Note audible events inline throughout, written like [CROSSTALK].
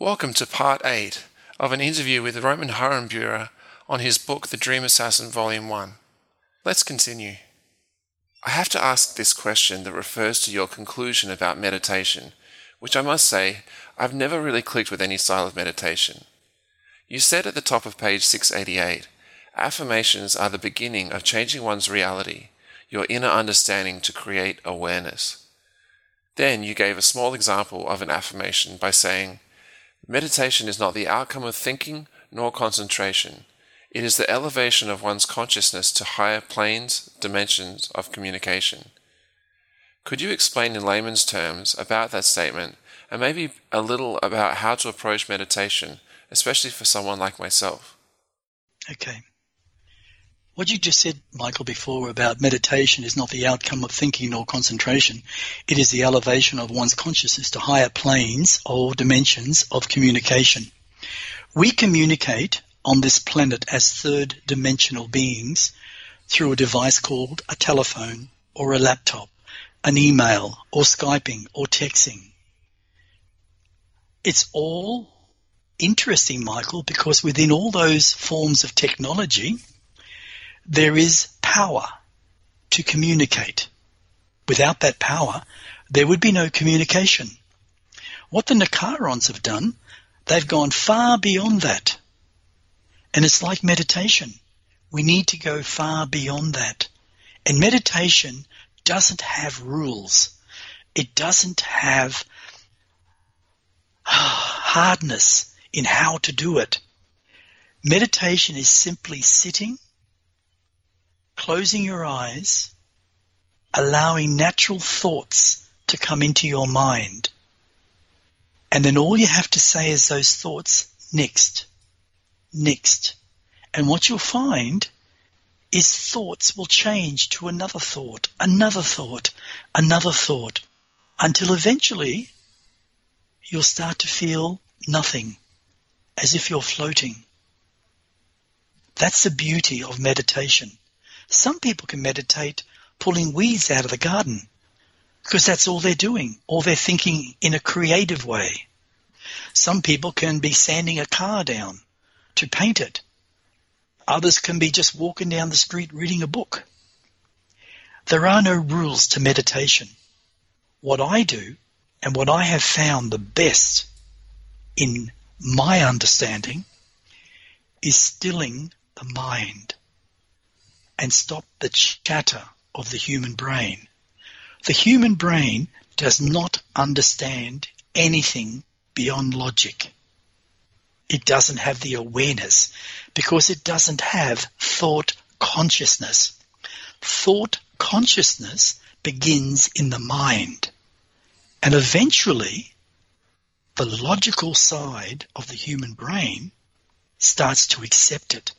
Welcome to part 8 of an interview with Roman Horenbuehler on his book The Dream Assassin Volume 1. Let's continue. I have to ask this question that refers to your conclusion about meditation, which I must say I've never really clicked with any style of meditation. You said at the top of page 688 affirmations are the beginning of changing one's reality, your inner understanding to create awareness. Then you gave a small example of an affirmation by saying, Meditation is not the outcome of thinking nor concentration. It is the elevation of one's consciousness to higher planes, dimensions of communication. Could you explain in layman's terms about that statement and maybe a little about how to approach meditation, especially for someone like myself? Okay. What you just said, Michael, before about meditation is not the outcome of thinking or concentration. It is the elevation of one's consciousness to higher planes or dimensions of communication. We communicate on this planet as third dimensional beings through a device called a telephone or a laptop, an email or Skyping or texting. It's all interesting, Michael, because within all those forms of technology, there is power to communicate. Without that power, there would be no communication. What the Nicarons have done, they've gone far beyond that. And it's like meditation. We need to go far beyond that. And meditation doesn't have rules. It doesn't have [SIGHS] hardness in how to do it. Meditation is simply sitting closing your eyes, allowing natural thoughts to come into your mind. And then all you have to say is those thoughts, next, next. And what you'll find is thoughts will change to another thought, another thought, another thought, until eventually you'll start to feel nothing, as if you're floating. That's the beauty of meditation. Some people can meditate pulling weeds out of the garden because that's all they're doing, or they're thinking in a creative way. Some people can be sanding a car down to paint it. Others can be just walking down the street reading a book. There are no rules to meditation. What I do and what I have found the best in my understanding is stilling the mind and stop the chatter of the human brain. The human brain does not understand anything beyond logic. It doesn't have the awareness because it doesn't have thought consciousness. Thought consciousness begins in the mind. And eventually, the logical side of the human brain starts to accept it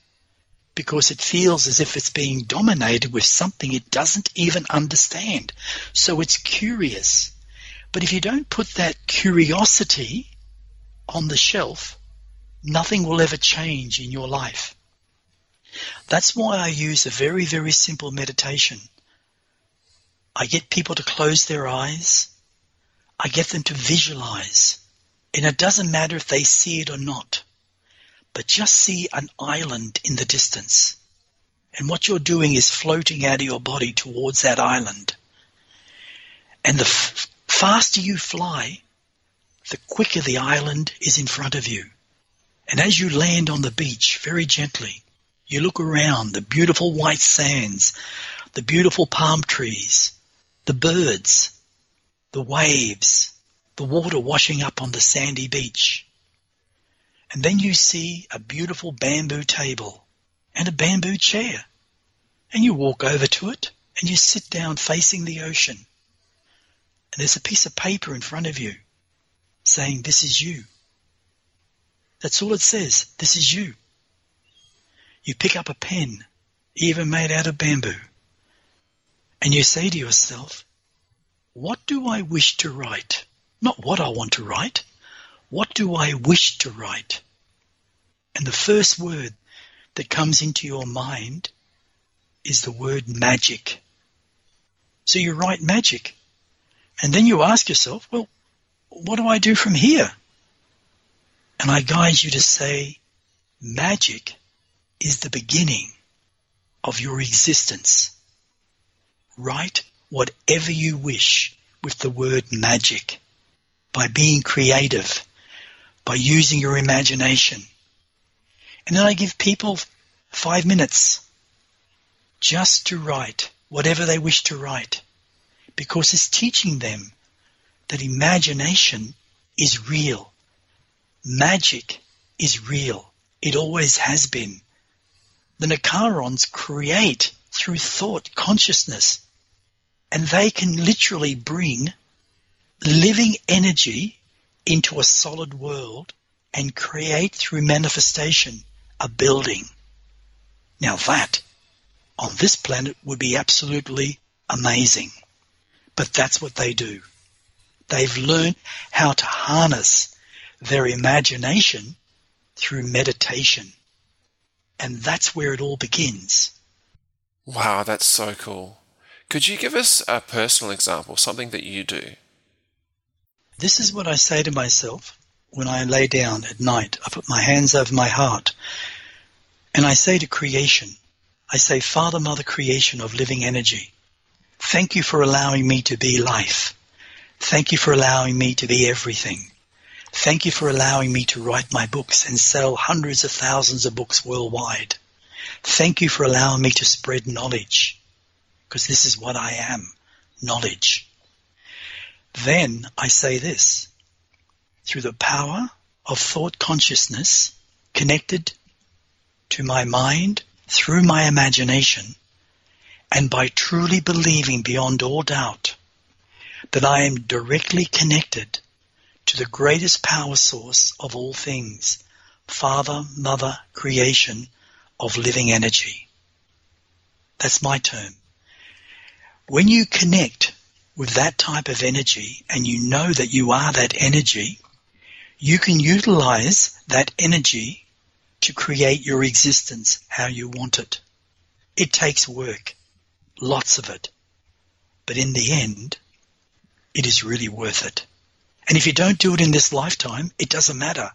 because it feels as if it's being dominated with something it doesn't even understand. So it's curious. But if you don't put that curiosity on the shelf, nothing will ever change in your life. That's why I use a very, very simple meditation. I get people to close their eyes. I get them to visualize. And it doesn't matter if they see it or not but just see an island in the distance. And what you're doing is floating out of your body towards that island. And the f- faster you fly, the quicker the island is in front of you. And as you land on the beach very gently, you look around the beautiful white sands, the beautiful palm trees, the birds, the waves, the water washing up on the sandy beach. And then you see a beautiful bamboo table and a bamboo chair. And you walk over to it and you sit down facing the ocean. And there's a piece of paper in front of you saying, This is you. That's all it says. This is you. You pick up a pen, even made out of bamboo, and you say to yourself, What do I wish to write? Not what I want to write. What do I wish to write? And the first word that comes into your mind is the word magic. So you write magic. And then you ask yourself, well, what do I do from here? And I guide you to say, magic is the beginning of your existence. Write whatever you wish with the word magic by being creative, by using your imagination. And then I give people five minutes just to write whatever they wish to write because it's teaching them that imagination is real. Magic is real. It always has been. The Nicarons create through thought consciousness and they can literally bring living energy into a solid world and create through manifestation a building. Now that on this planet would be absolutely amazing. But that's what they do. They've learned how to harness their imagination through meditation. And that's where it all begins. Wow, that's so cool. Could you give us a personal example, something that you do? This is what I say to myself when I lay down at night. I put my hands over my heart and I say to creation, I say, Father, Mother, creation of living energy, thank you for allowing me to be life. Thank you for allowing me to be everything. Thank you for allowing me to write my books and sell hundreds of thousands of books worldwide. Thank you for allowing me to spread knowledge, because this is what I am, knowledge. Then I say this, through the power of thought consciousness connected to my mind through my imagination, and by truly believing beyond all doubt that I am directly connected to the greatest power source of all things, Father, Mother, creation of living energy. That's my term. When you connect with that type of energy and you know that you are that energy, you can utilize that energy to create your existence how you want it. It takes work, lots of it. But in the end, it is really worth it. And if you don't do it in this lifetime, it doesn't matter.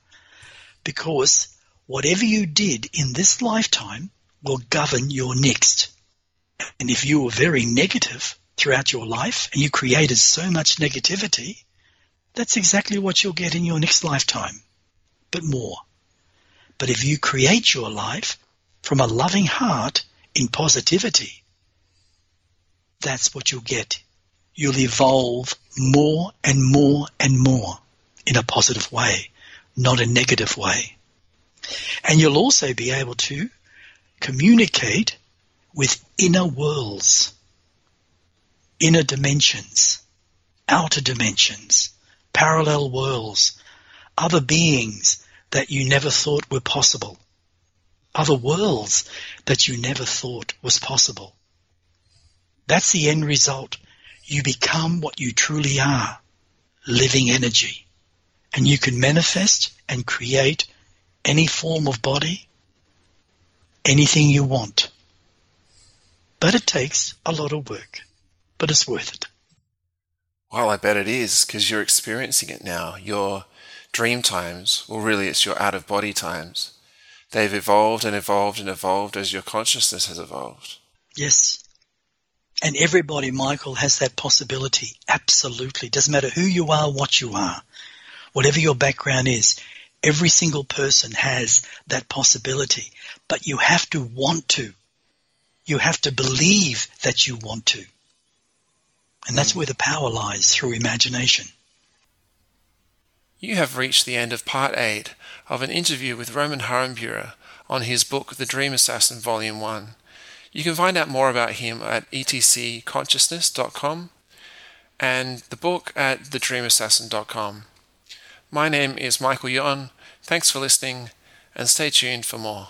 Because whatever you did in this lifetime will govern your next. And if you were very negative throughout your life and you created so much negativity, that's exactly what you'll get in your next lifetime, but more. But if you create your life from a loving heart in positivity, that's what you'll get. You'll evolve more and more and more in a positive way, not a negative way. And you'll also be able to communicate with inner worlds, inner dimensions, outer dimensions, parallel worlds, other beings that you never thought were possible, other worlds that you never thought was possible. That's the end result. You become what you truly are, living energy. And you can manifest and create any form of body, anything you want. But it takes a lot of work, but it's worth it. Well, I bet it is because you're experiencing it now. You're dream times, well, really, it's your out of body times. They've evolved and evolved and evolved as your consciousness has evolved. Yes. And everybody, Michael, has that possibility. Absolutely. Doesn't matter who you are, what you are, whatever your background is, every single person has that possibility. But you have to want to. You have to believe that you want to. And that's mm. where the power lies through imagination. You have reached the end of part 8 of an interview with Roman Harambura on his book The Dream Assassin Volume 1. You can find out more about him at etcconsciousness.com and the book at thedreamassassin.com. My name is Michael Yon. Thanks for listening and stay tuned for more.